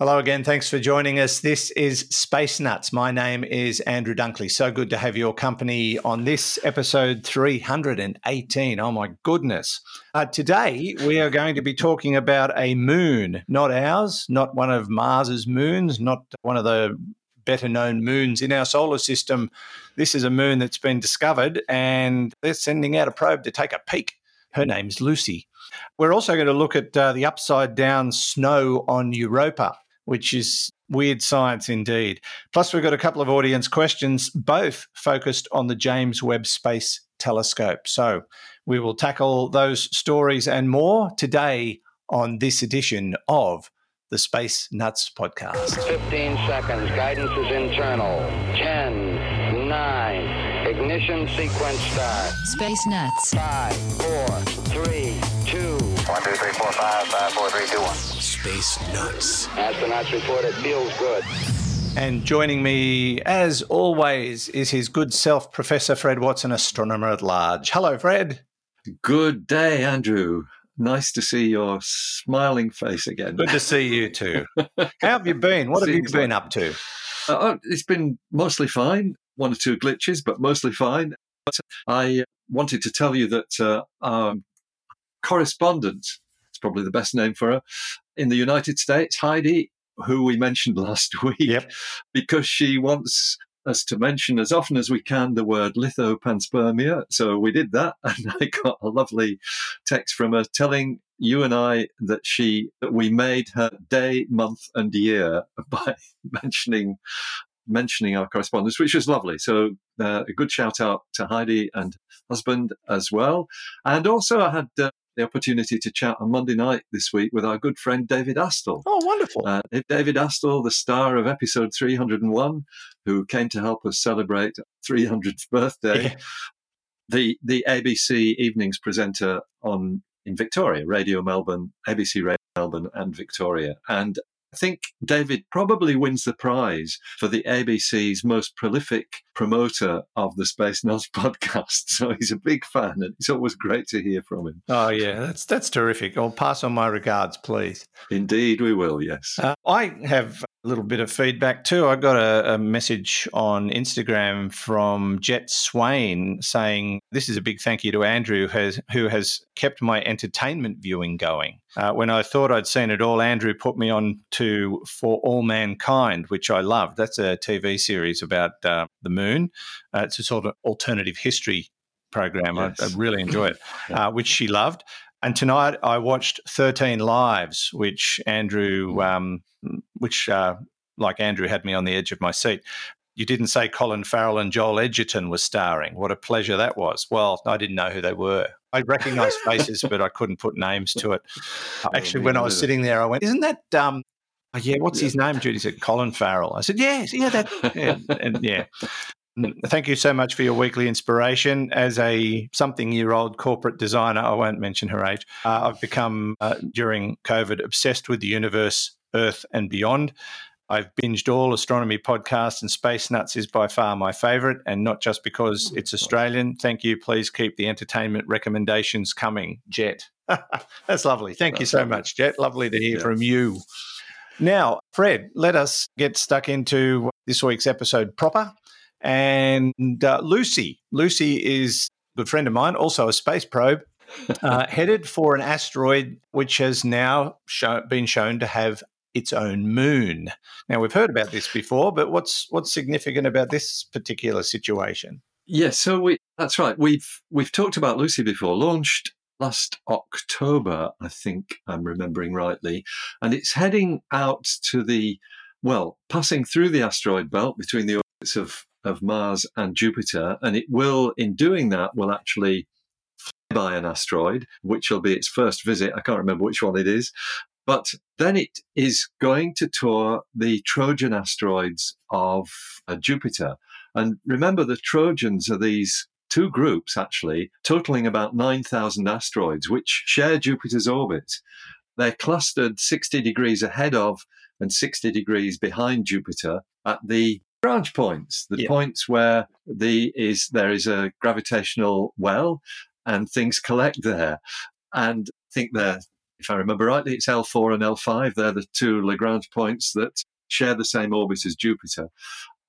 Hello again. Thanks for joining us. This is Space Nuts. My name is Andrew Dunkley. So good to have your company on this episode 318. Oh my goodness. Uh, today, we are going to be talking about a moon, not ours, not one of Mars's moons, not one of the better known moons in our solar system. This is a moon that's been discovered, and they're sending out a probe to take a peek. Her name's Lucy. We're also going to look at uh, the upside down snow on Europa which is weird science indeed. Plus, we've got a couple of audience questions, both focused on the James Webb Space Telescope. So we will tackle those stories and more today on this edition of the Space Nuts podcast. 15 seconds. Guidance is internal. 10, 9, ignition sequence start. Space Nuts. 5, 4, 3, 2, 1, 2, 3, 4, 5, 5, 4, 3, 2, 1. Space Nuts. Astronauts report it feels good. And joining me, as always, is his good self, Professor Fred Watson, astronomer at large. Hello, Fred. Good day, Andrew. Nice to see your smiling face again. Good to see you too. How have you been? What have you been like- up to? Uh, oh, it's been mostly fine. One or two glitches, but mostly fine. But I wanted to tell you that uh, our correspondent, it's probably the best name for her, in the United States, Heidi, who we mentioned last week, Yep. because she wants us to mention as often as we can the word lithopanspermia. So we did that, and I got a lovely text from her telling you and I that she that we made her day, month, and year by mentioning mentioning our correspondence, which was lovely. So uh, a good shout out to Heidi and husband as well. And also, I had uh, the opportunity to chat on Monday night this week with our good friend David Astle. Oh, wonderful. Uh, David Astle, the star of episode 301, who came to help us celebrate 300th birthday, Yeah. the the ABC evenings presenter on in Victoria, Radio Melbourne, ABC Radio Melbourne, and Victoria, and. I think David probably wins the prize for the ABC's most prolific promoter of the Space Nuts podcast. So he's a big fan, and it's always great to hear from him. Oh, yeah, that's that's terrific. I'll pass on my regards, please. Indeed, we will. Yes. Uh, I have a little bit of feedback too. I got a, a message on Instagram from Jet Swain saying this is a big thank you to Andrew who has, who has kept my entertainment viewing going. Uh, when I thought I'd seen it all, Andrew put me on to For All Mankind, which I loved. That's a TV series about uh, the moon. Uh, it's a sort of alternative history program. Yes. I, I really enjoy it, uh, which she loved. And tonight I watched 13 Lives, which Andrew, um, which uh, like Andrew had me on the edge of my seat. You didn't say Colin Farrell and Joel Edgerton were starring. What a pleasure that was. Well, I didn't know who they were. I recognised faces, but I couldn't put names to it. Actually, when I was sitting there, I went, "Isn't that um, oh, yeah? What's his name?" Judy said, "Colin Farrell." I said, "Yes, yeah, that, yeah, and yeah." Mm, Thank you so much for your weekly inspiration. As a something year old corporate designer, I won't mention her age, uh, I've become, uh, during COVID, obsessed with the universe, Earth, and beyond. I've binged all astronomy podcasts, and Space Nuts is by far my favourite, and not just because it's Australian. Thank you. Please keep the entertainment recommendations coming, Jet. That's lovely. Thank you so much, Jet. Lovely to hear Yeah. from you. Now, Fred, let us get stuck into this week's episode proper. And uh, Lucy, Lucy is a good friend of mine, also a space probe, uh, headed for an asteroid which has now show, been shown to have its own moon. Now we've heard about this before, but what's what's significant about this particular situation? Yes, so we that's right. We've we've talked about Lucy before, launched last October, I think I'm remembering rightly, and it's heading out to the well, passing through the asteroid belt between the orbits of of Mars and Jupiter, and it will in doing that will actually fly by an asteroid, which will be its first visit. I can't remember which one it is. But then it is going to tour the Trojan asteroids of uh, Jupiter. And remember, the Trojans are these two groups, actually, totaling about 9,000 asteroids, which share Jupiter's orbit. They're clustered 60 degrees ahead of and 60 degrees behind Jupiter at the Lagrange points, the Yeah. points where the is there is a gravitational well and things collect there. And I think they're if I remember rightly, it's L4 and L5. They're the two Lagrange points that share the same orbit as Jupiter.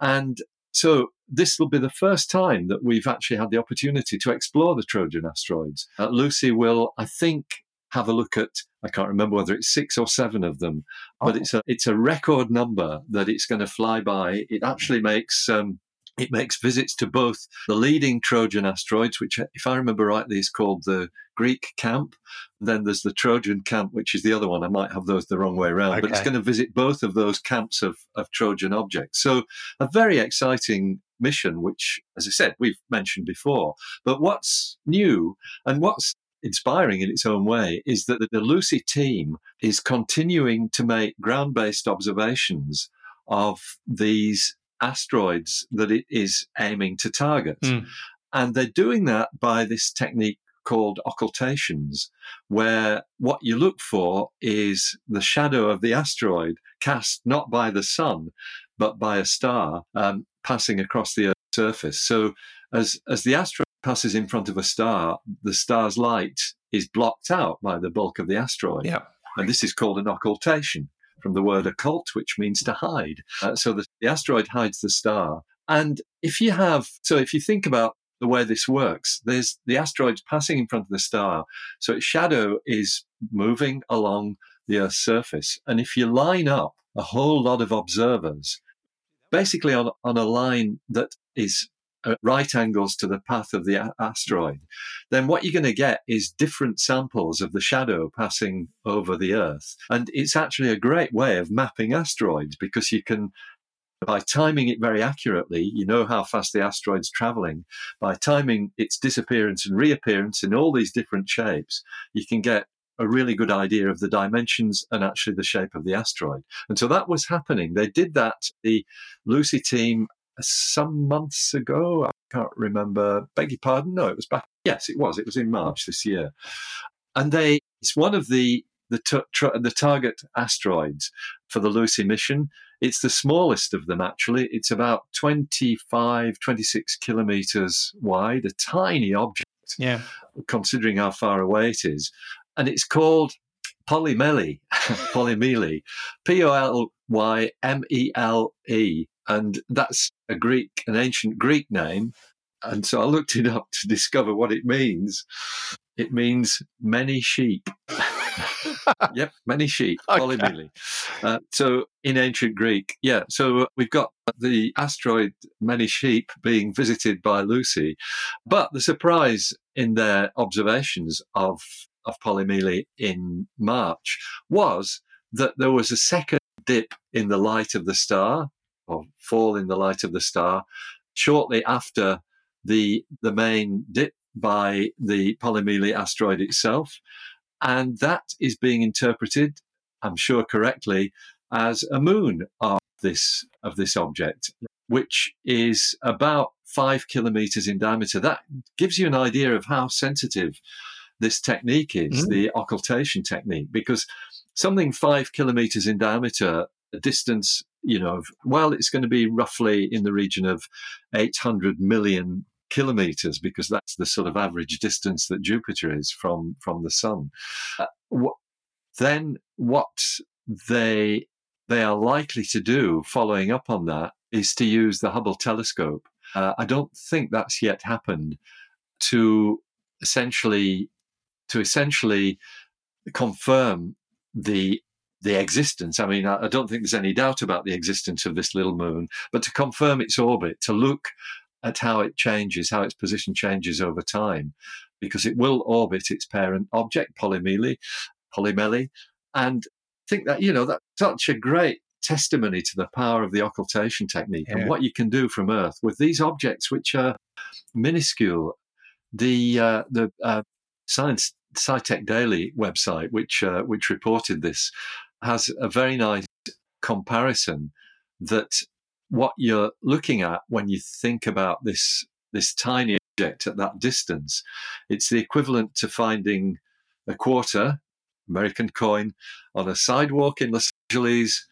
And so this will be the first time that we've actually had the opportunity to explore the Trojan asteroids. Uh, Lucy will, I think, have a look at I can't remember whether it's six or seven of them, but Oh. it's a it's a record number that it's going to fly by. It actually makes um, it makes visits to both the leading Trojan asteroids, which, if I remember rightly, is called the Greek camp. Then there's the Trojan camp, which is the other one. I might have those the wrong way around, but it's going to visit both of those camps of, of Trojan objects. So a very exciting mission, which, as I said, we've mentioned before. But what's new and what's inspiring in its own way is that the Lucy team is continuing to make ground based observations of these asteroids that it is aiming to target. Mm. And they're doing that by this technique called occultations, where what you look for is the shadow of the asteroid cast not by the sun, but by a star um, passing across the Earth's surface. So as, as the asteroid passes in front of a star, the star's light is blocked out by the bulk of the asteroid. Yeah. And this is called an occultation from the word occult, which means to hide. Uh, so the, the asteroid hides the star. And if you have, so if you think about the way this works, there's the asteroid's passing in front of the star. So its shadow is moving along the Earth's surface. And if you line up a whole lot of observers, basically on, on a line that is at right angles to the path of the a- asteroid, then what you're going to get is different samples of the shadow passing over the Earth. And it's actually a great way of mapping asteroids because you can, by timing it very accurately, you know how fast the asteroid's traveling. By timing its disappearance and reappearance in all these different shapes, you can get a really good idea of the dimensions and actually the shape of the asteroid. And so that was happening. They did that, the Lucy team, some months ago. I can't remember. Beg your pardon. No, it was back. Yes, it was. It was in March this year. And they, it's one of the, the, t- tr- the target asteroids for the Lucy mission. It's the smallest of them, actually. It's about 25, 26 kilometers wide, a tiny object Yeah. considering how far away it is. And it's called Polymele, Polymele, P O L Y M E L E. And that's a Greek, an ancient Greek name. And so I looked it up to discover what it means. It means many sheep. yep, many sheep, Okay. polymele. Uh, so in ancient Greek, yeah. So we've got the asteroid many sheep being visited by Lucy, but the surprise in their observations of of Polymele in March was that there was a second dip in the light of the star, or fall in the light of the star, shortly after the the main dip by the Polymele asteroid itself, and that is being interpreted, I'm sure correctly, as a moon of this of this object, which is about five kilometers in diameter. That gives you an idea of how sensitive this technique is, Mm. the occultation technique, because something five kilometers in diameter, a distance, you know, well, it's going to be roughly in the region of 800 million kilometers, because that's the sort of average distance that Jupiter is from from the Sun. Uh, then what they they are likely to do, following up on that, is to use the Hubble telescope. Uh, I don't think that's yet happened to essentially to essentially confirm the the existence. I mean, I, I don't think there's any doubt about the existence of this little moon, but to confirm its orbit, to look at how it changes, how its position changes over time, because it will orbit its parent object, Polymele, Polymele, and I think that you know that's such a great testimony to the power of the occultation technique Yeah. and what you can do from Earth with these objects, which are minuscule. The uh, the uh, Science SciTech Daily website, which uh, which reported this, has a very nice comparison that what you're looking at when you think about this this tiny object at that distance, it's the equivalent to finding a quarter American coin on a sidewalk in Los Angeles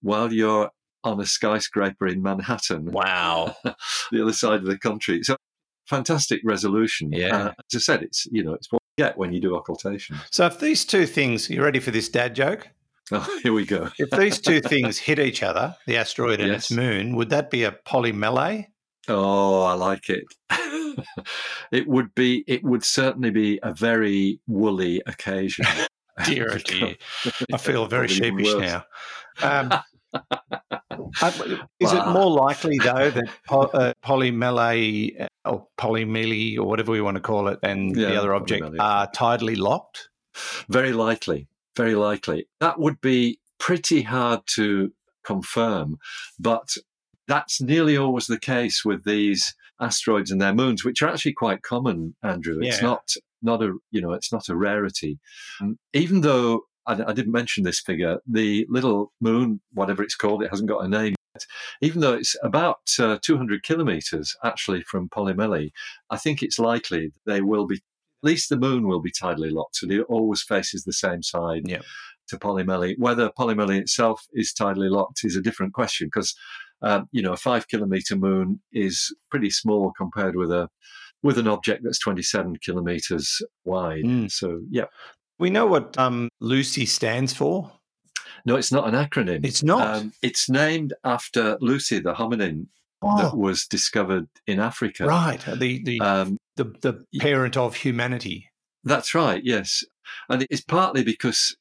while you're on a skyscraper in Manhattan Wow. the other side of the country. So fantastic resolution. Yeah. Uh, as I said, it's you know it's what you get when you do occultation. So if these two things, you ready for this dad joke? Oh, here we go. If these two things hit each other, the asteroid and its moon, would that be a polymelee? Oh, I like it. it would be. It would certainly be a very woolly occasion. Dear, oh dear. I feel very sheepish worse. now. Um, uh, is it more likely, though, that po- uh, polymelee uh, or polymele or whatever we want to call it and the other object polymelee. are tidally locked? Very likely. Very likely. That would be pretty hard to confirm, but that's nearly always the case with these asteroids and their moons, which are actually quite common, Andrew. It's Yeah. not not a you know it's not a rarity. Um, even though I, I didn't mention this figure, the little moon, whatever it's called, it hasn't got a name. yet. Even though it's about uh, 200 kilometers actually from Polymele, I think it's likely they will be. At least the moon will be tidally locked, so it always faces the same side Yeah. to Polymele. Whether Polymele itself is tidally locked is a different question because um, you know a five kilometer moon is pretty small compared with a with an object that's 27 kilometers wide. Mm. So yeah, We know what um, Lucy stands for. no, it's not an acronym. It's not. Um, it's named after Lucy, the hominin that oh, was discovered in Africa. right. The, the, Um, the, the parent of humanity. That's right. Yes, and it's partly because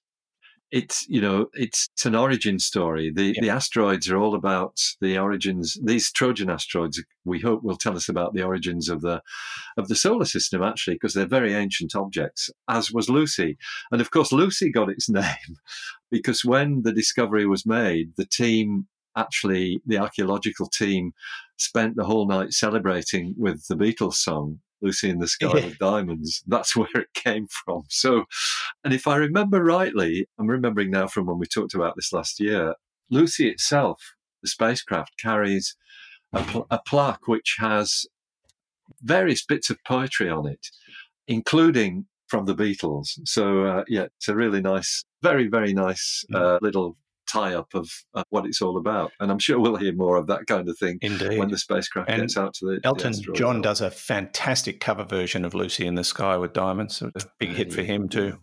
it's you know it's, it's an origin story. The Yeah. the asteroids are all about the origins. These Trojan asteroids, we hope, will tell us about the origins of the of the solar system actually, because they're very ancient objects. As was Lucy, and of course Lucy got its name because when the discovery was made, the team actually the archaeological team spent the whole night celebrating with the Beatles song Lucy in the Sky Yeah. with Diamonds. That's where it came from. So, and if I remember rightly, I'm remembering now from when we talked about this last year, Lucy itself, the spacecraft, carries a, pl- a plaque which has various bits of poetry on it, including from the Beatles. So, uh, yeah, it's a really nice, very, very nice uh, little tie up of uh, what it's all about. And I'm sure we'll hear more of that kind of thing Indeed. when the spacecraft And gets out to the the Elton asteroid John does a fantastic cover version of Lucy in the Sky with Diamonds. A big hit for him too.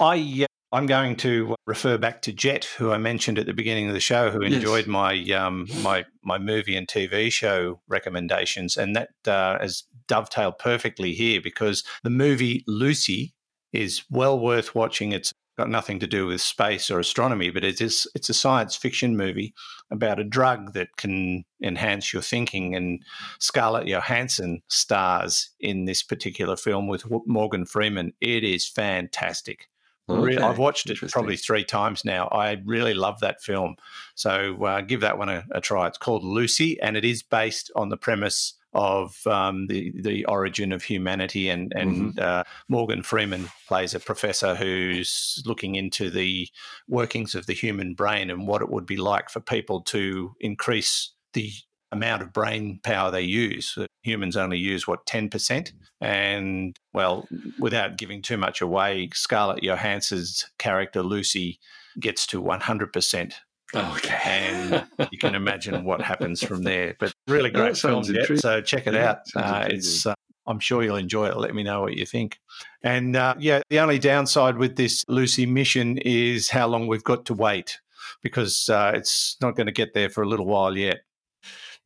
I uh, I'm going to refer back to Jet, who I mentioned at the beginning of the show, who Yes. enjoyed my um, my my movie and TV show recommendations, and that uh, has dovetailed perfectly here because the movie Lucy is well worth watching. It's got nothing to do with space or astronomy, but it is it's a science fiction movie about a drug that can enhance your thinking. And Scarlett Johansson stars in this particular film with Morgan Freeman. It is fantastic. Okay, I've watched it probably three times now. I really love that film. So uh, give that one a, a try. It's called Lucy, and it is based on the premise of um, the the origin of humanity. And and uh, Morgan Freeman plays a professor who's looking into the workings of the human brain and what it would be like for people to increase the amount of brain power they use. Humans only use what ten percent, and well, without giving too much away, Scarlett Johansson's character Lucy gets to one hundred percent, Okay. and you can imagine what happens from there. But really That great film, so check it Yeah, out. Uh, it's uh, I'm sure you'll enjoy it. Let me know what you think. And uh, yeah, the only downside with this Lucy mission is how long we've got to wait because uh, it's not going to get there for a little while yet.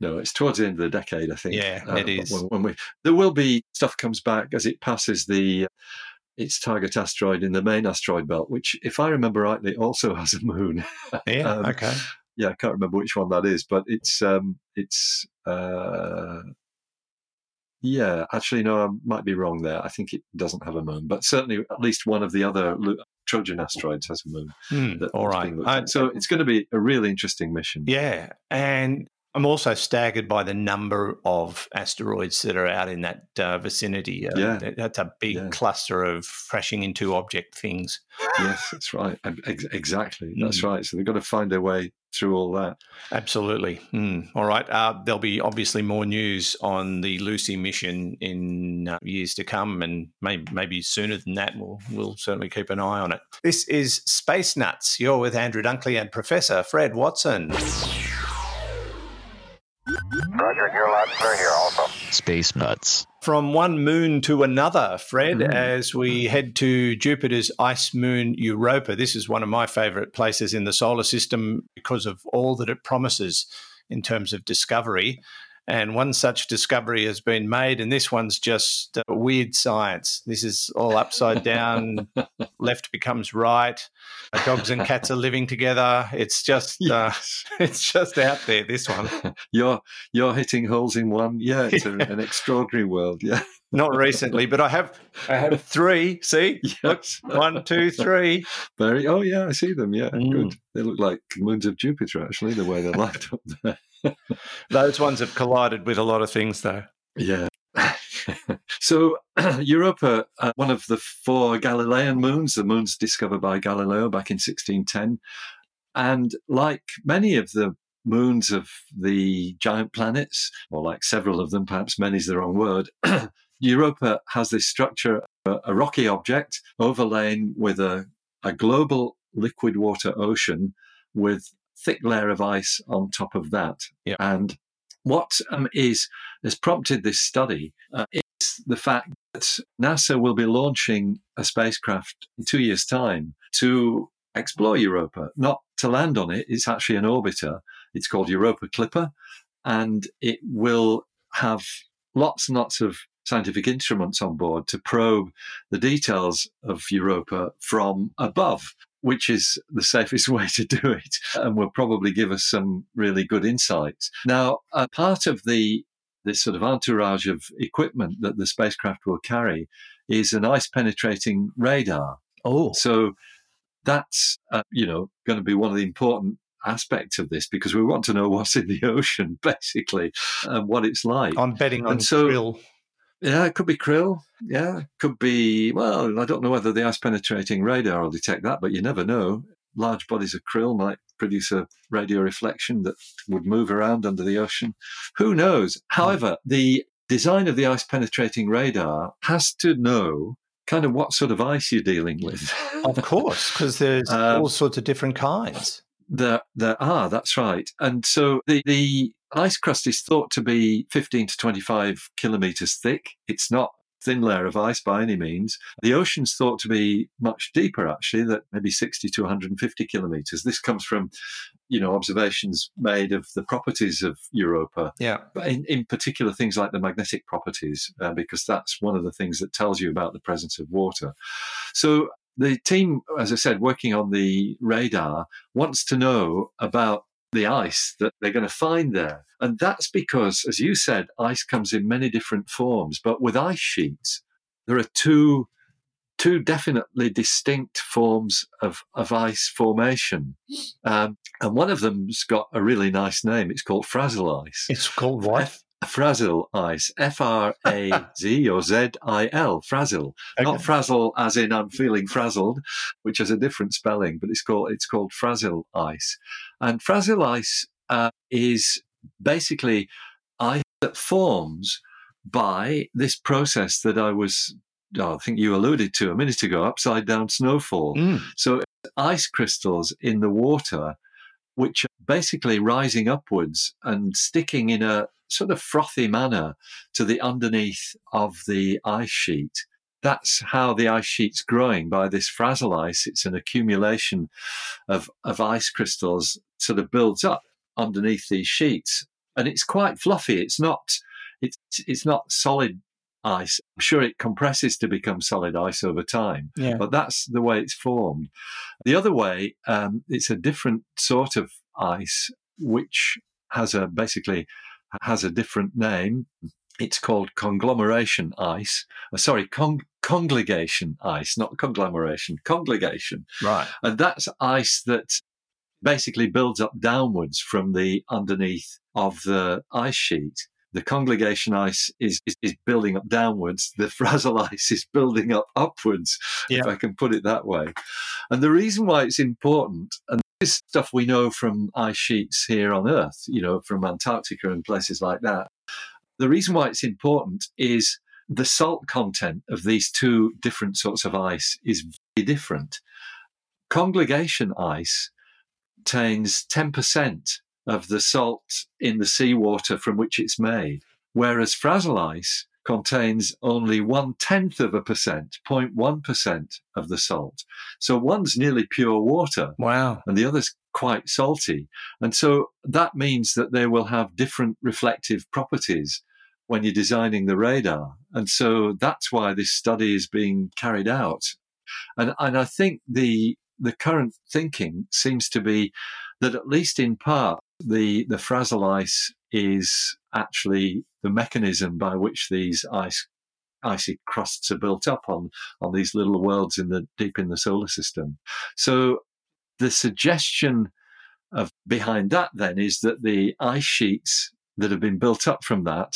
No, it's towards the end of the decade, I think. Yeah, Uh, it is. When, when we, there will be stuff comes back as it passes the its target asteroid in the main asteroid belt, which, if I remember rightly, also has a moon. Yeah. Um, okay. yeah, I can't remember which one that is, but it's um, it's uh, yeah. Actually, no, I might be wrong there. I think it doesn't have a moon, but certainly at least one of the other Trojan asteroids has a moon. That- all right. Uh, so it's going to be a really interesting mission. Yeah, and I'm also staggered by the number of asteroids that are out in that uh, vicinity. Uh, Yeah. that's a big Yeah. cluster of crashing into object things. yes, that's right. Ex- exactly. That's Mm. right. So they've got to find their way through all that. Absolutely. Hmm. All right. Uh, there'll be obviously more news on the Lucy mission in uh, years to come, and maybe, maybe sooner than that. We'll, we'll certainly keep an eye on it. This is Space Nuts. You're with Andrew Dunkley and Professor Fred Watson. Roger, you're loud clear here also. Space Nuts. From one moon to another, Fred, Mm. as we head to Jupiter's ice moon Europa. This is one of my favorite places in the solar system because of all that it promises in terms of discovery. And one such discovery has been made, and this one's just uh, weird science. This is all upside down, left becomes right. Uh, dogs and cats are living together. It's just, uh, Yes. it's just out there. This one, You're you're hitting holes in one. Yeah, it's a, an extraordinary world. Yeah. not recently, but I have, I have three. See, look, one, two, three. Very. Oh yeah, I see them. Yeah, Mm. good. They look like moons of Jupiter actually, the way they're lined up there. Those ones have collided with a lot of things, though. Yeah. so Europa, uh, one of the four Galilean moons, the moons discovered by Galileo back in 1610, and like many of the moons of the giant planets, or like several of them, perhaps many is the wrong word. Europa has this structure, a, a rocky object overlain with a, a global liquid water ocean with thick layer of ice on top of that. Yep. And what um, is has prompted this study uh, is the fact that NASA will be launching a spacecraft in two years' time to explore Europa, not to land on it. It's actually an orbiter. It's called Europa Clipper, and it will have lots and lots of scientific instruments on board to probe the details of Europa from above, which is the safest way to do it and will probably give us some really good insights. Now, a part of the this sort of entourage of equipment that the spacecraft will carry is an ice penetrating radar. Oh, So that's uh, you know going to be one of the important aspects of this because we want to know what's in the ocean basically and what it's like. I'm betting on so- krill. Yeah, it could be krill. Yeah, could be. Well, I don't know whether the ice penetrating radar will detect that, but you never know. Large bodies of krill might produce a radio reflection that would move around under the ocean. Who knows? However, the design of the ice penetrating radar has to know kind of what sort of ice you're dealing with. Of course, because there's Um, all sorts of different kinds. There, there are. That's right. And so the the ice crust is thought to be 15 to 25 kilometers thick. It's not a thin layer of ice by any means. The ocean's thought to be much deeper, actually, that maybe 60 to 150 kilometers. This comes from, you know, observations made of the properties of Europa Yeah. but in, in particular things like the magnetic properties, uh, because that's one of the things that tells you about the presence of water. So the team, as I said, working on the radar, wants to know about the ice that they're going to find there. And that's because, as you said, ice comes in many different forms. But with ice sheets, there are two two definitely distinct forms of, of ice formation. Um, and one of them's got a really nice name. It's called frazil ice. It's called what? Frazil ice, F R A Z or Z I L, frazil. Not frazzle as in I'm feeling frazzled, which has a different spelling, but it's called it's called frazil ice. And frazil ice uh, is basically ice that forms by this process that I was, oh, I think you alluded to a minute ago, upside down snowfall. Mm. So ice crystals in the water, which are basically rising upwards and sticking in a sort of frothy manner to the underneath of the ice sheet. That's how the ice sheet's growing by this frazil ice. It's an accumulation of, of ice crystals sort of builds up underneath these sheets. And it's quite fluffy. It's not it's it's not solid ice. I'm sure it compresses to become solid ice over time Yeah. but that's the way it's formed. The other way, um, it's a different sort of ice, which has a basically has a different name. It's called conglomeration ice. Uh, sorry, con- congelation ice, not conglomeration, congelation. Right. And that's ice that basically builds up downwards from the underneath of the ice sheet. The congelation ice is, is, is building up downwards. The frazil ice is building up upwards, if I can put it that way. And the reason why it's important, and is stuff we know from ice sheets here on Earth, you know, from Antarctica and places like that. The reason why it's important is the salt content of these two different sorts of ice is very different. Congelation ice contains 10% of the salt in the seawater from which it's made, whereas Frazil ice contains only one tenth of a percent, 0.1% of the salt. So one's nearly pure water. Wow. And the other's quite salty. And so that means that they will have different reflective properties when you're designing the radar. And so that's why this study is being carried out. And, and I think the, the current thinking seems to be that at least in part, the, the Frazil ice is actually the mechanism by which these ice icy crusts are built up on on these little worlds in the deep in the solar system. So the suggestion of behind that then is that the ice sheets that have been built up from that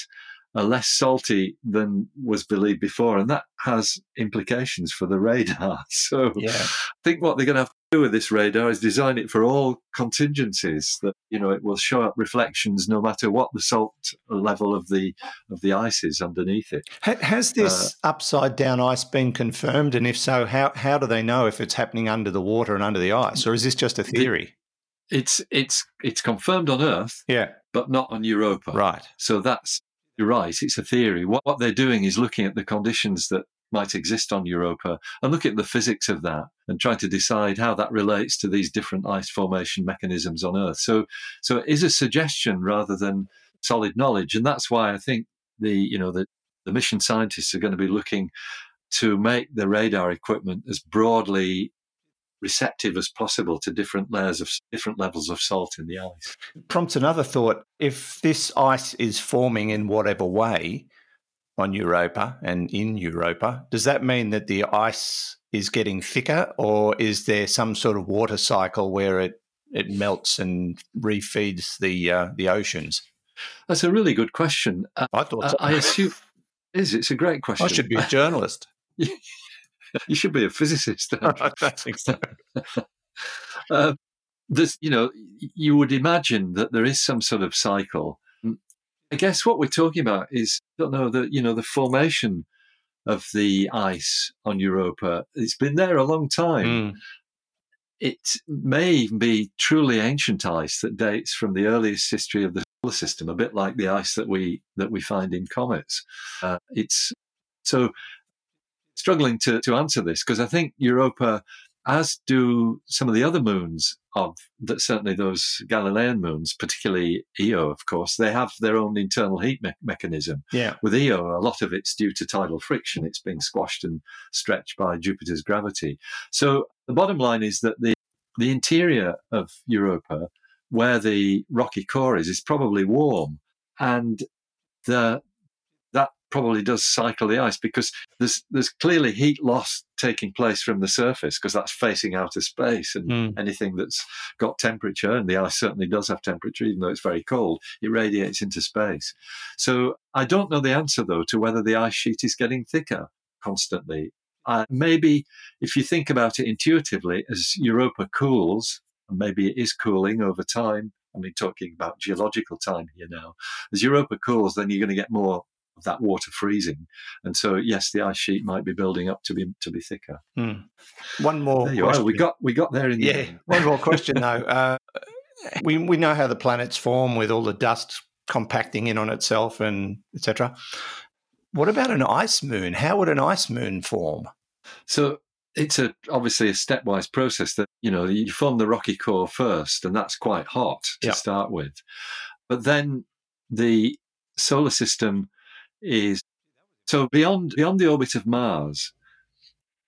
are less salty than was believed before, and that has implications for the radar. So Yeah. I think what they're going to have with this radar is design it for all contingencies that you know it will show up reflections no matter what the salt level of the of the ice is underneath it. Has uh, this upside down ice been confirmed? And if so, how, how do they know if it's happening under the water and under the ice? Or is this just a theory? It's it's it's confirmed on Earth, Yeah. but not on Europa. Right. So that's you're right. It's a theory. What, what they're doing is looking at the conditions that might exist on Europa and look at the physics of that and try to decide how that relates to these different ice formation mechanisms on Earth. So, so it is a suggestion rather than solid knowledge, and that's why I think the you know the the mission scientists are going to be looking to make the radar equipment as broadly receptive as possible to different layers of different levels of salt in the ice. Prompts another thought. If this ice is forming in whatever way on Europa and in Europa, does that mean that the ice is getting thicker or is there some sort of water cycle where it, it melts and refeeds the uh, the oceans? That's a really good question. Uh, I thought so. I assume is it's a great question. I should be a journalist. you should be a physicist. I think so. uh, there's, you know, you would imagine that there is some sort of cycle. I guess what we're talking about is, I don't know, the you know the formation of the ice on Europa. It's been there a long time. Mm. It may even be truly ancient ice that dates from the earliest history of the solar system, a bit like the ice that we that we find in comets. Uh, it's so struggling to, to answer this because I think Europa, as do some of the other moons of that, certainly those Galilean moons, particularly Io, of course, they have their own internal heat me- mechanism. Yeah. With Io, a lot of it's due to tidal friction. It's being squashed and stretched by Jupiter's gravity. So the bottom line is that the the interior of Europa, where the rocky core is, is probably warm, and the probably does cycle the ice because there's there's clearly heat loss taking place from the surface because that's facing outer space and Mm. anything that's got temperature and the ice certainly does have temperature even though it's very cold it radiates into space so i don't know the answer though to whether the ice sheet is getting thicker constantly uh, maybe if you think about it intuitively as europa cools and maybe it is cooling over time i mean talking about geological time here now as europa cools then you're going to get more that water freezing and so yes the ice sheet might be building up to be to be thicker Mm. One more. there you are we got we got there in the Yeah. One more question though. Uh, we we know how the planets form with all the dust compacting in on itself and etc. What about an ice moon? How would an ice moon form? So it's a obviously a stepwise process that you know you form the rocky core first, and that's quite hot to Yeah. start with. But then the solar system is so beyond beyond the orbit of Mars.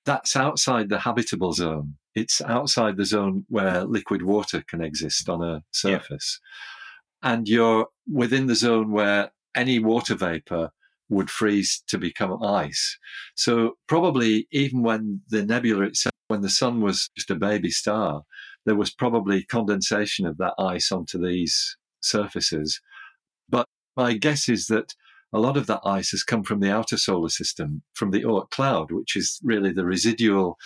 That's outside the habitable zone. It's outside the zone where liquid water can exist on a surface. And you're within the zone where any water vapor would freeze to become ice. So probably even when the nebula itself, when the sun was just a baby star, there was probably condensation of that ice onto these surfaces. But my guess is that a lot of that ice has come from the outer solar system, from the Oort cloud, which is really the residual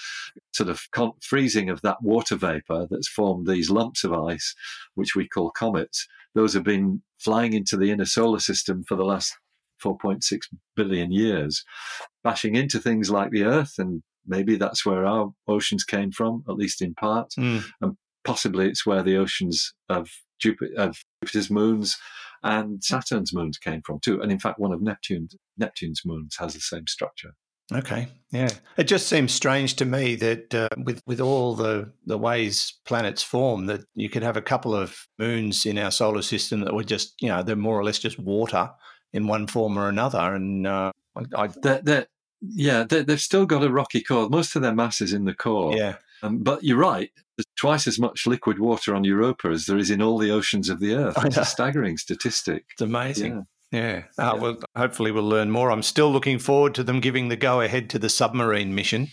sort of con- freezing of that water vapor that's formed these lumps of ice, which we call comets. Those have been flying into the inner solar system for the last 4.6 billion years, bashing into things like the Earth, and maybe that's where our oceans came from, at least in part. Mm. Possibly it's where the oceans of Jupiter, uh, Jupiter's moons and Saturn's moons came from too. And in fact, one of Neptune's Neptune's moons has the same structure. Okay, yeah. It just seems strange to me that uh, with with all the the ways planets form, that you could have a couple of moons in our solar system that were just, you know, they're more or less just water in one form or another. And uh, I, I They're, they're, yeah, they they've still got a rocky core. Most of their mass is in the core. yeah, Um, but you're right. There's twice as much liquid water on Europa as there is in all the oceans of the Earth. It's a staggering statistic. it's amazing. Yeah. Yeah. Ah, Yeah. Well, hopefully we'll learn more. I'm still looking forward to them giving the go ahead to the submarine mission.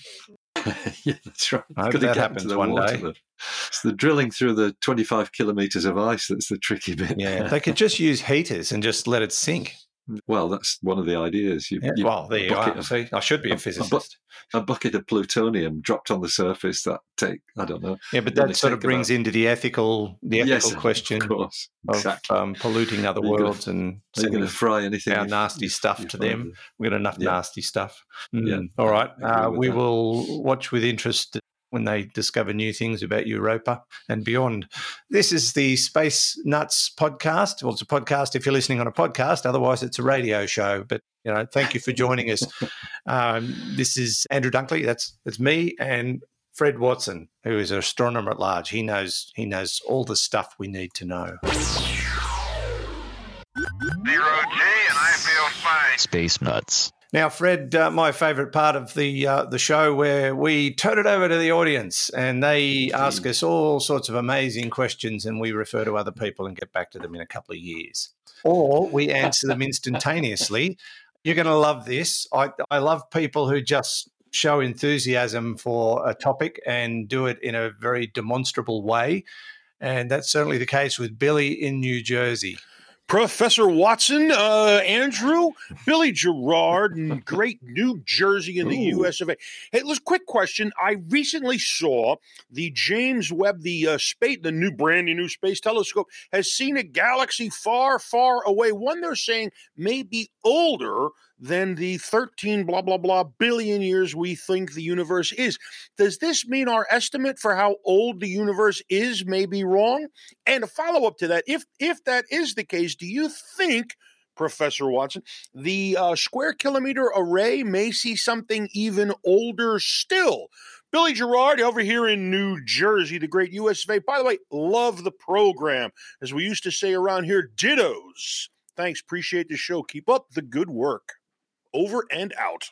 yeah, that's right. I hope Gotta that happens one water, day. It's the drilling through the 25 kilometres of ice that's the tricky bit. Yeah, they could just use heaters and just let it sink. Well, that's one of the ideas. You, Yeah. you- Well, there you are. of- See, I should be a- a a bu- physicist. a bucket of plutonium dropped on the surface that take I don't know. Yeah, but that sort of brings into the ethical the ethical yes, question of course, of um, polluting other you gonna- worlds and Are going to fry anything? our you- nasty stuff to them. We've got enough Yeah. nasty stuff. Yeah, Mm. All right. Uh, we that. will watch with interest when they discover new things about Europa and beyond. This is the Space Nuts podcast. Well, it's a podcast if you're listening on a podcast. Otherwise, it's a radio show. But you know, thank you for joining us. Um, this is Andrew Dunkley. That's that's me and Fred Watson, who is an astronomer at large. He knows he knows all the stuff we need to know. Zero G, and I feel fine. Space Nuts. Now, Fred, uh, my favourite part of the uh, the show where we turn it over to the audience and they ask us all sorts of amazing questions, and we refer to other people and get back to them in a couple of years, or we answer them instantaneously. You're going to love this. I, I love people who just show enthusiasm for a topic and do it in a very demonstrable way, and that's certainly the case with Billy in New Jersey. Professor Watson, uh, Andrew, Billy Gerard, in great New Jersey in the Ooh. US of A. Hey, let's quick question. I recently saw the James Webb, the uh, space, the new brand new space telescope, has seen a galaxy far, far away. One they're saying may be older than the 13 blah blah blah billion years we think the universe is. Does this mean our estimate for how old the universe is may be wrong? And a follow up to that, if if that is the case, do you think, Professor Watson, the uh, square kilometer array may see something even older still? Billy Gerard over here in New Jersey, the great US of A. By the way, love the program. As we used to say around here, dittos. Thanks, appreciate the show. Keep up the good work. Over and out.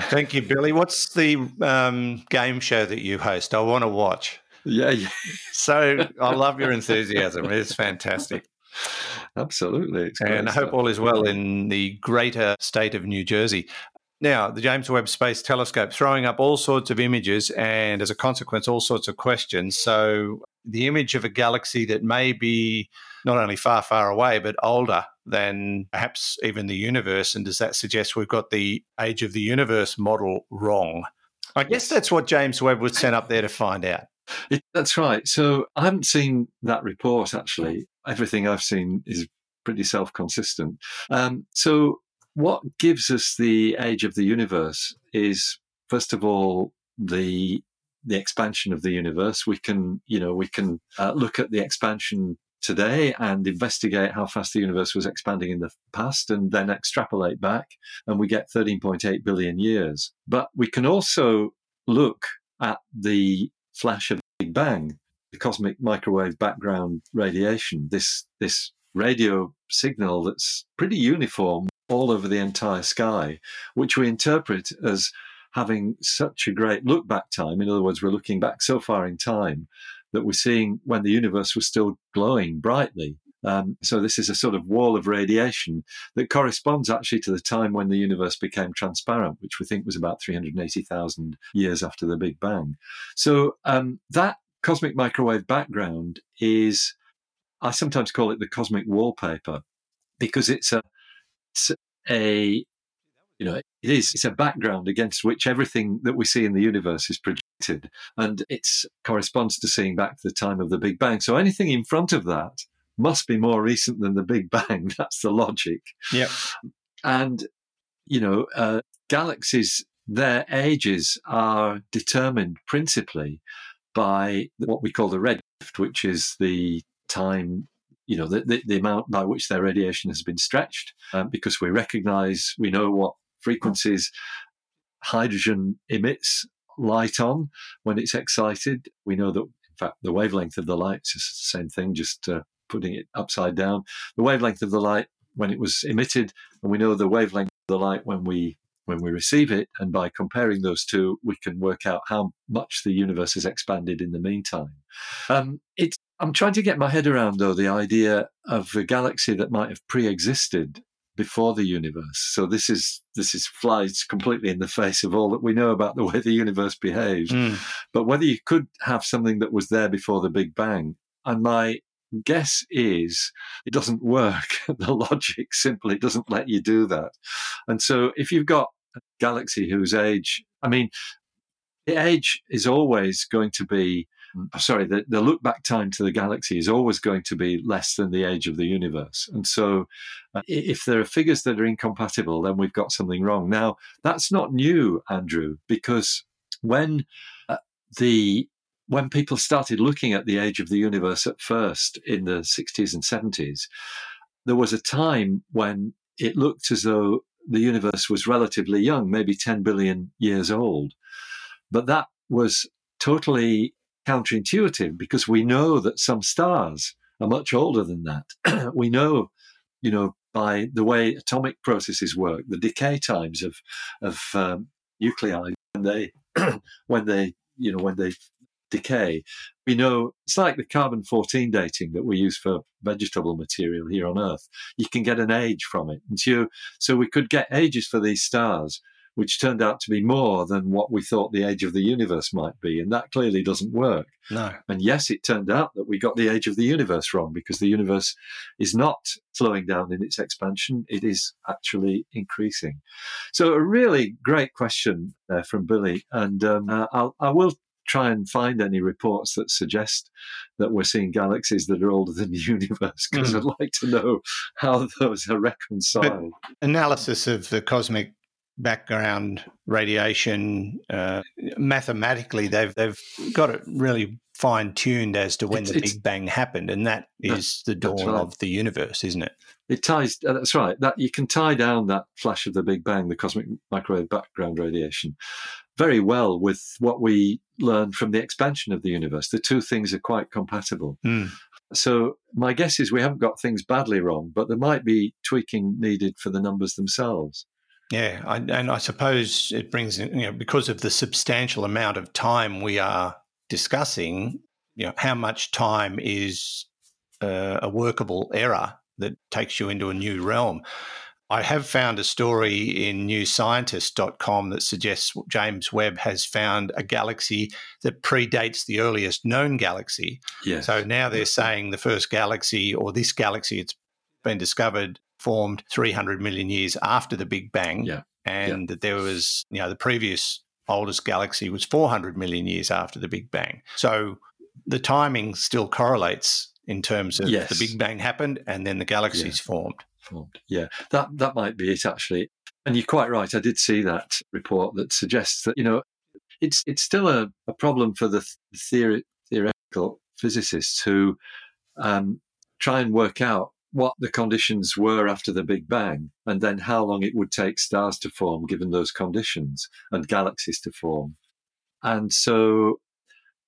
Thank you, Billy. What's the um, game show that you host? I want to watch. Yeah, yeah, So I love your enthusiasm. It's fantastic. Absolutely. And I hope all is well in the greater state of New Jersey. Now, the James Webb Space Telescope throwing up all sorts of images and as a consequence, all sorts of questions. So, the image of a galaxy that may be not only far, far away, but older than perhaps even the universe. And does that suggest we've got the age of the universe model wrong? I guess that's what James Webb was sent up there to find out. It, that's right. So I haven't seen that report actually. Everything I've seen is pretty self consistent. Um, so, what gives us the age of the universe is, first of all, the the expansion of the universe. We can, you know, we can uh, look at the expansion today and investigate how fast the universe was expanding in the past and then extrapolate back and we get 13.8 billion years. But we can also look at the flash of the Big Bang, the cosmic microwave background radiation, this this radio signal that's pretty uniform all over the entire sky, which we interpret as having such a great look back time. In other words, we're looking back so far in time that we're seeing when the universe was still glowing brightly. Um, so this is a sort of wall of radiation that corresponds actually to the time when the universe became transparent, which we think was about 380,000 years after the Big Bang. So um, that cosmic microwave background is, I sometimes call it the cosmic wallpaper, because it's a, it's a you know, it is. It's a background against which everything that we see in the universe is projected, and it corresponds to seeing back to the time of the Big Bang. So anything in front of that must be more recent than the Big Bang. That's the logic. Yep. And you know, uh, galaxies, their ages are determined principally by what we call the redshift, which is the time you know, the, the, the, amount by which their radiation has been stretched, um, because we recognize, we know what frequencies hydrogen emits light on when it's excited. We know that, in fact, the wavelength of the light is the same thing, just uh, putting it upside down. The wavelength of the light when it was emitted, and we know the wavelength of the light when we when we receive it, and by comparing those two, we can work out how much the universe has expanded in the meantime. Um, it's I'm trying to get my head around though the idea of a galaxy that might have pre-existed before the universe. So this is this is flies completely in the face of all that we know about the way the universe behaves. Mm. But whether you could have something that was there before the Big Bang, and my guess is it doesn't work. the logic simply doesn't let you do that. And so if you've got galaxy whose age, I mean, the age is always going to be mm, sorry, the, the, look back time to the galaxy is always going to be less than the age of the universe. And so, uh, if there are figures that are incompatible, then we've got something wrong. Now, that's not new, Andrew, because when uh, the when people started looking at the age of the universe at first in the 60s and 70s, there was a time when it looked as though the universe was relatively young, maybe 10 billion years old. But that was totally counterintuitive because we know that some stars are much older than that. we know, you know, by the way atomic processes work, the decay times of of um, nuclei when they when they you know when they decay. We know it's like the carbon 14 dating that we use for vegetable material here on Earth. You can get an age from it. And so, so we could get ages for these stars, which turned out to be more than what we thought the age of the universe might be. And that clearly doesn't work. No. And yes, it turned out that we got the age of the universe wrong because the universe is not slowing down in its expansion, it is actually increasing. So, a really great question there from Billy. And um, uh, I'll, I will try and find any reports that suggest that we're seeing galaxies that are older than the universe because mm. I'd like to know how those are reconciled. But analysis of the cosmic background radiation uh, mathematically they've they've got it really fine tuned as to when it's, the Big Bang happened, and that is the dawn right. of the universe, isn't it? It ties. Uh, that's right. That you can tie down that flash of the Big Bang, the cosmic microwave background radiation, very well with what we learned from the expansion of the universe. The two things are quite compatible. Mm. So my guess is we haven't got things badly wrong, but there might be tweaking needed for the numbers themselves. Yeah, I, and I suppose it brings you know because of the substantial amount of time we are discussing, you know, how much time is uh, a workable error that takes you into a new realm. I have found a story in newscientist.com that suggests James Webb has found a galaxy that predates the earliest known galaxy. Yes. So now they're saying the first galaxy or this galaxy it's been discovered formed 300 million years after the Big Bang. Yeah. And yeah. that there was, you know, the previous oldest galaxy was 400 million years after the Big Bang. So the timing still correlates in terms of yes. the Big Bang happened and then the galaxies yeah. formed. Yeah, that that might be it actually. And you're quite right. I did see that report that suggests that you know it's it's still a, a problem for the theory, theoretical physicists who um, try and work out what the conditions were after the Big Bang, and then how long it would take stars to form given those conditions and galaxies to form. And so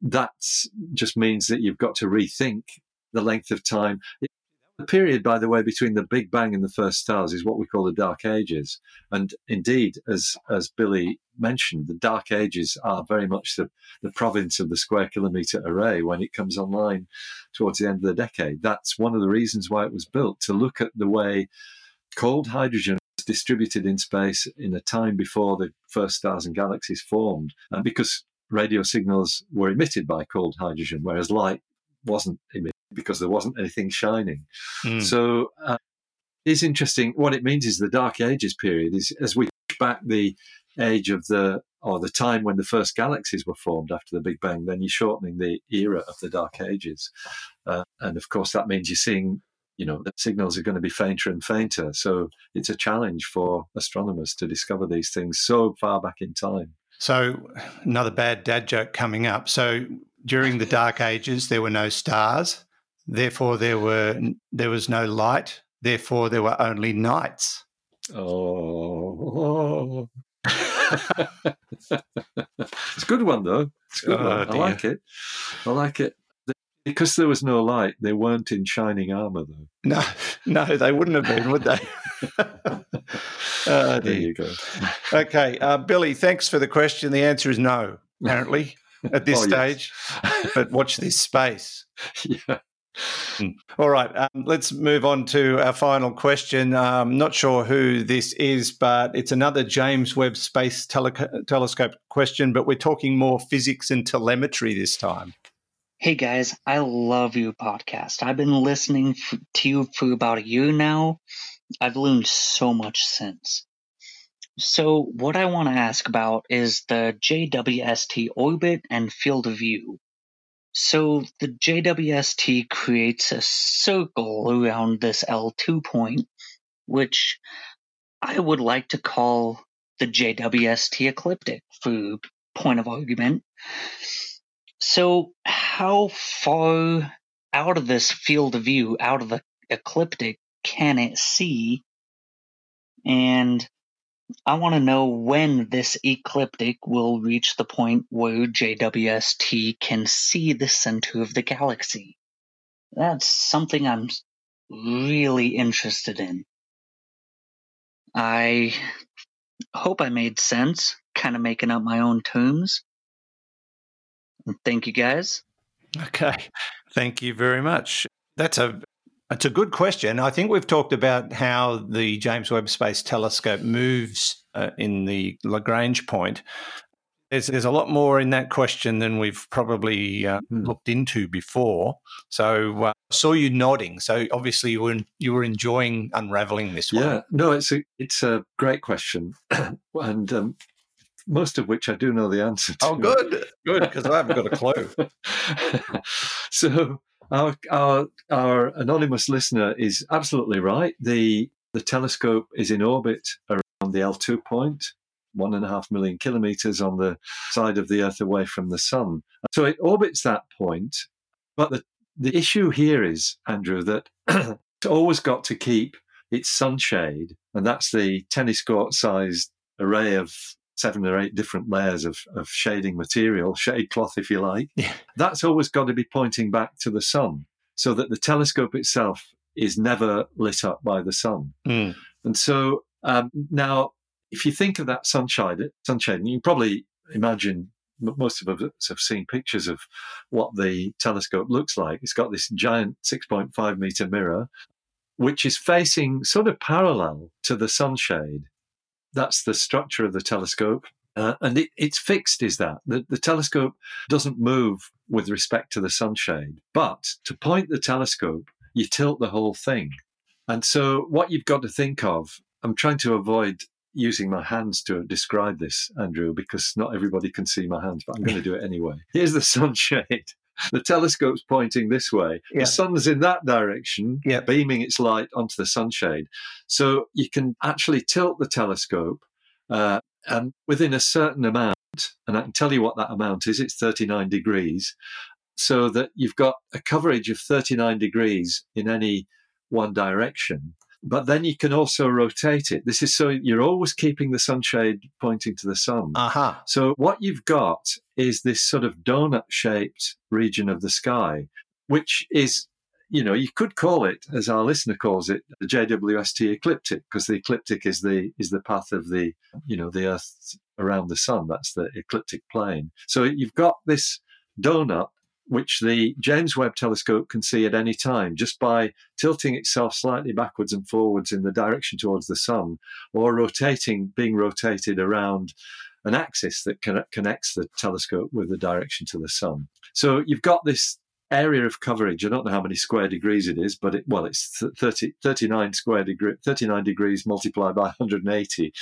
that just means that you've got to rethink the length of time. The period, by the way, between the Big Bang and the first stars is what we call the Dark Ages. And indeed, as, as Billy mentioned, the Dark Ages are very much the, the province of the square kilometre array when it comes online towards the end of the decade. That's one of the reasons why it was built to look at the way cold hydrogen was distributed in space in a time before the first stars and galaxies formed. And because radio signals were emitted by cold hydrogen, whereas light wasn't emitted because there wasn't anything shining. Mm. So uh, it's interesting. What it means is the Dark Ages period is as we push back the age of the or the time when the first galaxies were formed after the Big Bang, then you're shortening the era of the Dark Ages, uh, and of course that means you're seeing. You know, the signals are going to be fainter and fainter. So it's a challenge for astronomers to discover these things so far back in time. So, another bad dad joke coming up. So, during the Dark Ages, there were no stars Therefore, there were there was no light. Therefore, there were only nights. Oh. it's a good one, though. It's a good Oh, one. I like it. I like it. Because there was no light, they weren't in shining armour, though. No, no, they wouldn't have been, would they? oh, There you go. Okay, uh, Billy, thanks for the question. The answer is no, apparently, at this Oh, yes. stage. But watch this space. yeah. All right, um, let's move on to our final question. Um, not sure who this is, but it's another James Webb Space Tele- Telescope question, but we're talking more physics and telemetry this time. Hey guys, I love your podcast. I've been listening f- to you for about a year now. I've learned so much since. So, what I want to ask about is the JWST orbit and field of view. So, the JWST creates a circle around this L2 point, which I would like to call the JWST ecliptic for point of argument. So, how far out of this field of view, out of the ecliptic, can it see? And I want to know when this ecliptic will reach the point where JWST can see the center of the galaxy. That's something I'm really interested in. I hope I made sense, kind of making up my own terms. Thank you guys. Okay, thank you very much. That's a it's a good question. I think we've talked about how the James Webb Space Telescope moves uh, in the Lagrange point. There's, there's a lot more in that question than we've probably uh, Hmm. looked into before. So uh, I saw you nodding. So obviously you were you were enjoying unraveling this one. Yeah, no, it's a it's a great question, and um, most of which I do know the answer to. Oh, good, good, because I haven't got a clue. so our our our anonymous listener is absolutely right. The the telescope is in orbit around the L two point, one and a half million kilometers on the side of the Earth away from the Sun. So it orbits that point, but the the issue here is Andrew that it's always got to keep its sunshade, and that's the tennis court sized array of seven or eight different layers of, of shading material, shade cloth, if you like. Yeah. That's always got to be pointing back to the sun so that the telescope itself is never lit up by the sun. Mm. And so um, now, if you think of that sunshade, sunshade, and you can probably imagine most of us have seen pictures of what the telescope looks like. It's got this giant 6.5 meter mirror, which is facing sort of parallel to the sunshade. That's the structure of the telescope. Uh, and it, it's fixed, is that? The, the telescope doesn't move with respect to the sunshade. But to point the telescope, you tilt the whole thing. And so, what you've got to think of, I'm trying to avoid using my hands to describe this, Andrew, because not everybody can see my hands, but I'm going to do it anyway. Here's the sunshade. The telescope's pointing this way. Yeah. The sun's in that direction, Yeah. beaming its light onto the sunshade. So you can actually tilt the telescope uh, and within a certain amount, and I can tell you what that amount is, it's 39 degrees, so that you've got a coverage of 39 degrees in any one direction. But then you can also rotate it. This is so you're always keeping the sunshade pointing to the sun. Aha. So what you've got is this sort of donut shaped region of the sky, which is, you know, you could call it, as our listener calls it, the JWST ecliptic, because the ecliptic is the is the path of the, you know, the Earth around the sun. That's the ecliptic plane. So you've got this donut which the James Webb telescope can see at any time just by tilting itself slightly backwards and forwards in the direction towards the sun or rotating, being rotated around an axis that connects the telescope with the direction to the sun. So you've got this area of coverage. I don't know how many square degrees it is, but it, well, it's 30, 39 square degree, 39 degrees multiplied by 180.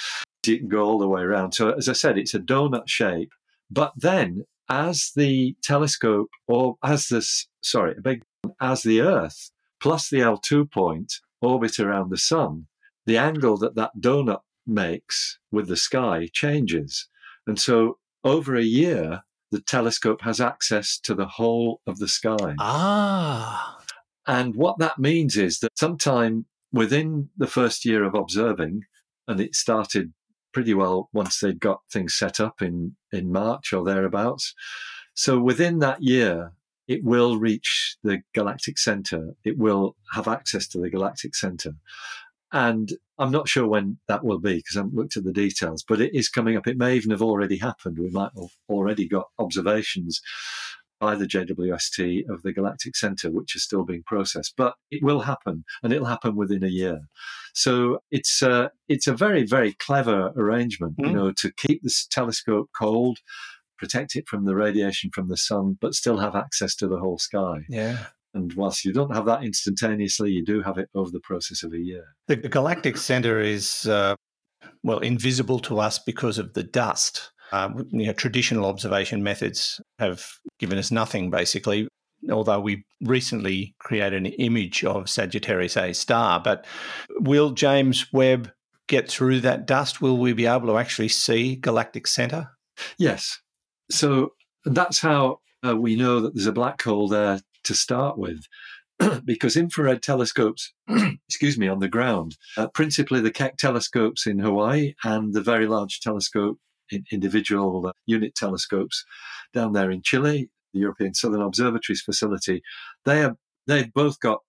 You can go all the way around. So as I said, it's a donut shape. But then as the telescope or as this, sorry, I beg, as the Earth plus the L2 point orbit around the sun, the angle that that donut makes with the sky changes. And so over a year, the telescope has access to the whole of the sky. Ah. And what that means is that sometime within the first year of observing, and it started pretty well once they'd got things set up in, in March or thereabouts. So within that year, it will reach the galactic center. It will have access to the galactic center. And I'm not sure when that will be because I haven't looked at the details, but it is coming up. It may even have already happened. We might have already got observations by the JWST of the Galactic Center, which is still being processed. But it will happen, and it'll happen within a year. So it's uh, it's a very very clever arrangement, mm. you hmm. know, to keep this telescope cold, protect it from the radiation from the sun, but still have access to the whole sky. Yeah. And whilst you don't have that instantaneously, you do have it over the process of a year. The Galactic Center is, uh, well, invisible to us because of the dust. Uh, you know, traditional observation methods have given us nothing, basically, although we recently created an image of Sagittarius A star. But will James Webb get through that dust? Will we be able to actually see galactic center? Yes. So that's how uh, we know that there's a black hole there to start with. because infrared telescopes, excuse me, on the ground, uh, principally the Keck telescopes in Hawaii and the very large telescope individual uh, unit telescopes down there in Chile, the European Southern Observatories facility, they are they've both got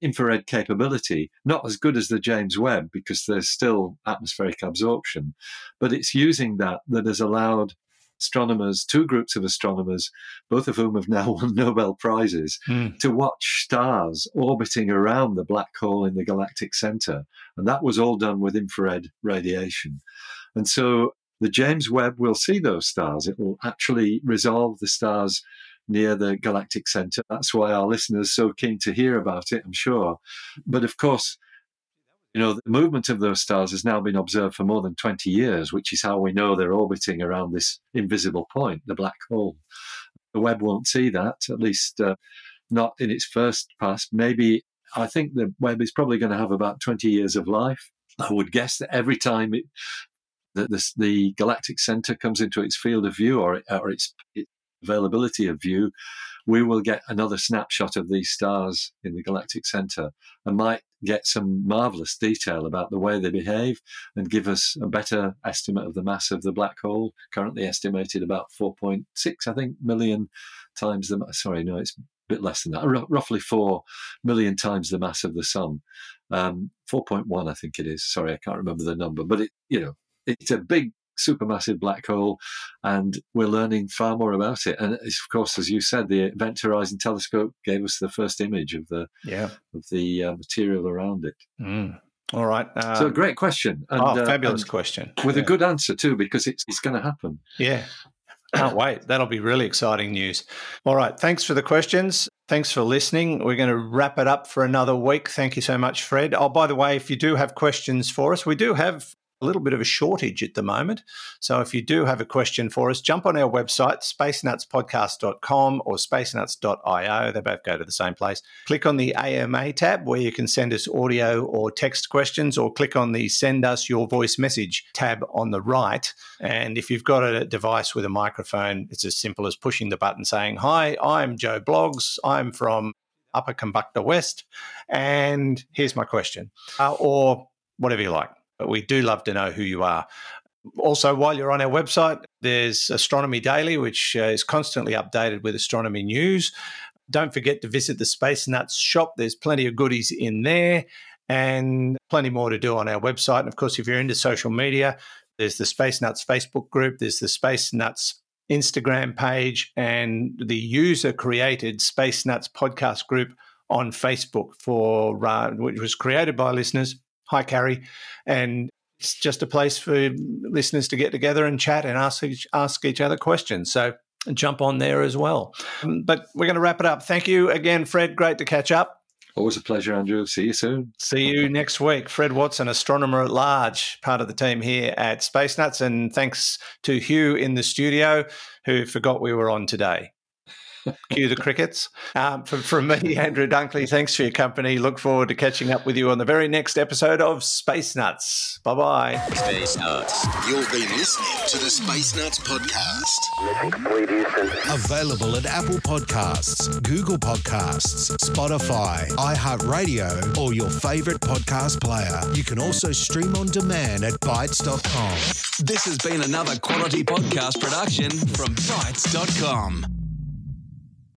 infrared capability, not as good as the James Webb because there's still atmospheric absorption, but it's using that that has allowed astronomers, two groups of astronomers, both of whom have now won Nobel Prizes, mm. to watch stars orbiting around the black hole in the galactic center. And that was all done with infrared radiation. And so the James Webb will see those stars. It will actually resolve the stars near the galactic center. That's why our listeners are so keen to hear about it, I'm sure. But of course, you know, the movement of those stars has now been observed for more than 20 years, which is how we know they're orbiting around this invisible point, the black hole. The Webb won't see that, at least uh, not in its first pass. Maybe I think the Webb is probably going to have about 20 years of life. I would guess that every time it the, the galactic center comes into its field of view or, or its, its availability of view, we will get another snapshot of these stars in the galactic center and might get some marvelous detail about the way they behave and give us a better estimate of the mass of the black hole, currently estimated about 4.6, I think, million times the sorry, no, it's a bit less than that, R- roughly 4 million times the mass of the sun. Um, 4.1, I think it is. Sorry, I can't remember the number, but it, you know, it's a big supermassive black hole, and we're learning far more about it. And of course, as you said, the Event Horizon Telescope gave us the first image of the yeah of the uh, material around it. Mm. All right. Um, so, great question. And, oh, uh, fabulous uh, question. With yeah. a good answer, too, because it's, it's going to happen. Yeah. Can't wait. That'll be really exciting news. All right. Thanks for the questions. Thanks for listening. We're going to wrap it up for another week. Thank you so much, Fred. Oh, by the way, if you do have questions for us, we do have a little bit of a shortage at the moment. So if you do have a question for us, jump on our website, spacenutspodcast.com or spacenuts.io. They both go to the same place. Click on the AMA tab where you can send us audio or text questions, or click on the Send Us Your Voice Message tab on the right. And if you've got a device with a microphone, it's as simple as pushing the button saying, Hi, I'm Joe Bloggs. I'm from Upper Kambukta West, and here's my question, uh, or whatever you like but we do love to know who you are. Also, while you're on our website, there's Astronomy Daily, which uh, is constantly updated with astronomy news. Don't forget to visit the Space Nuts shop. There's plenty of goodies in there and plenty more to do on our website. And of course, if you're into social media, there's the Space Nuts Facebook group, there's the Space Nuts Instagram page, and the user created Space Nuts podcast group on Facebook for uh, which was created by listeners Hi, Carrie. And it's just a place for listeners to get together and chat and ask each, ask each other questions. So jump on there as well. Um, but we're going to wrap it up. Thank you again, Fred. Great to catch up. Always a pleasure, Andrew. See you soon. See you next week. Fred Watson, astronomer at large, part of the team here at Space Nuts. And thanks to Hugh in the studio who forgot we were on today. Cue the crickets. Um, from, from me, Andrew Dunkley, thanks for your company. Look forward to catching up with you on the very next episode of Space Nuts. Bye bye. Space Nuts. You've been listening to the Space Nuts podcast. Mission complete, Houston. Available at Apple Podcasts, Google Podcasts, Spotify, iHeartRadio, or your favorite podcast player. You can also stream on demand at bitesz.com. This has been another quality podcast production from bitesz.com.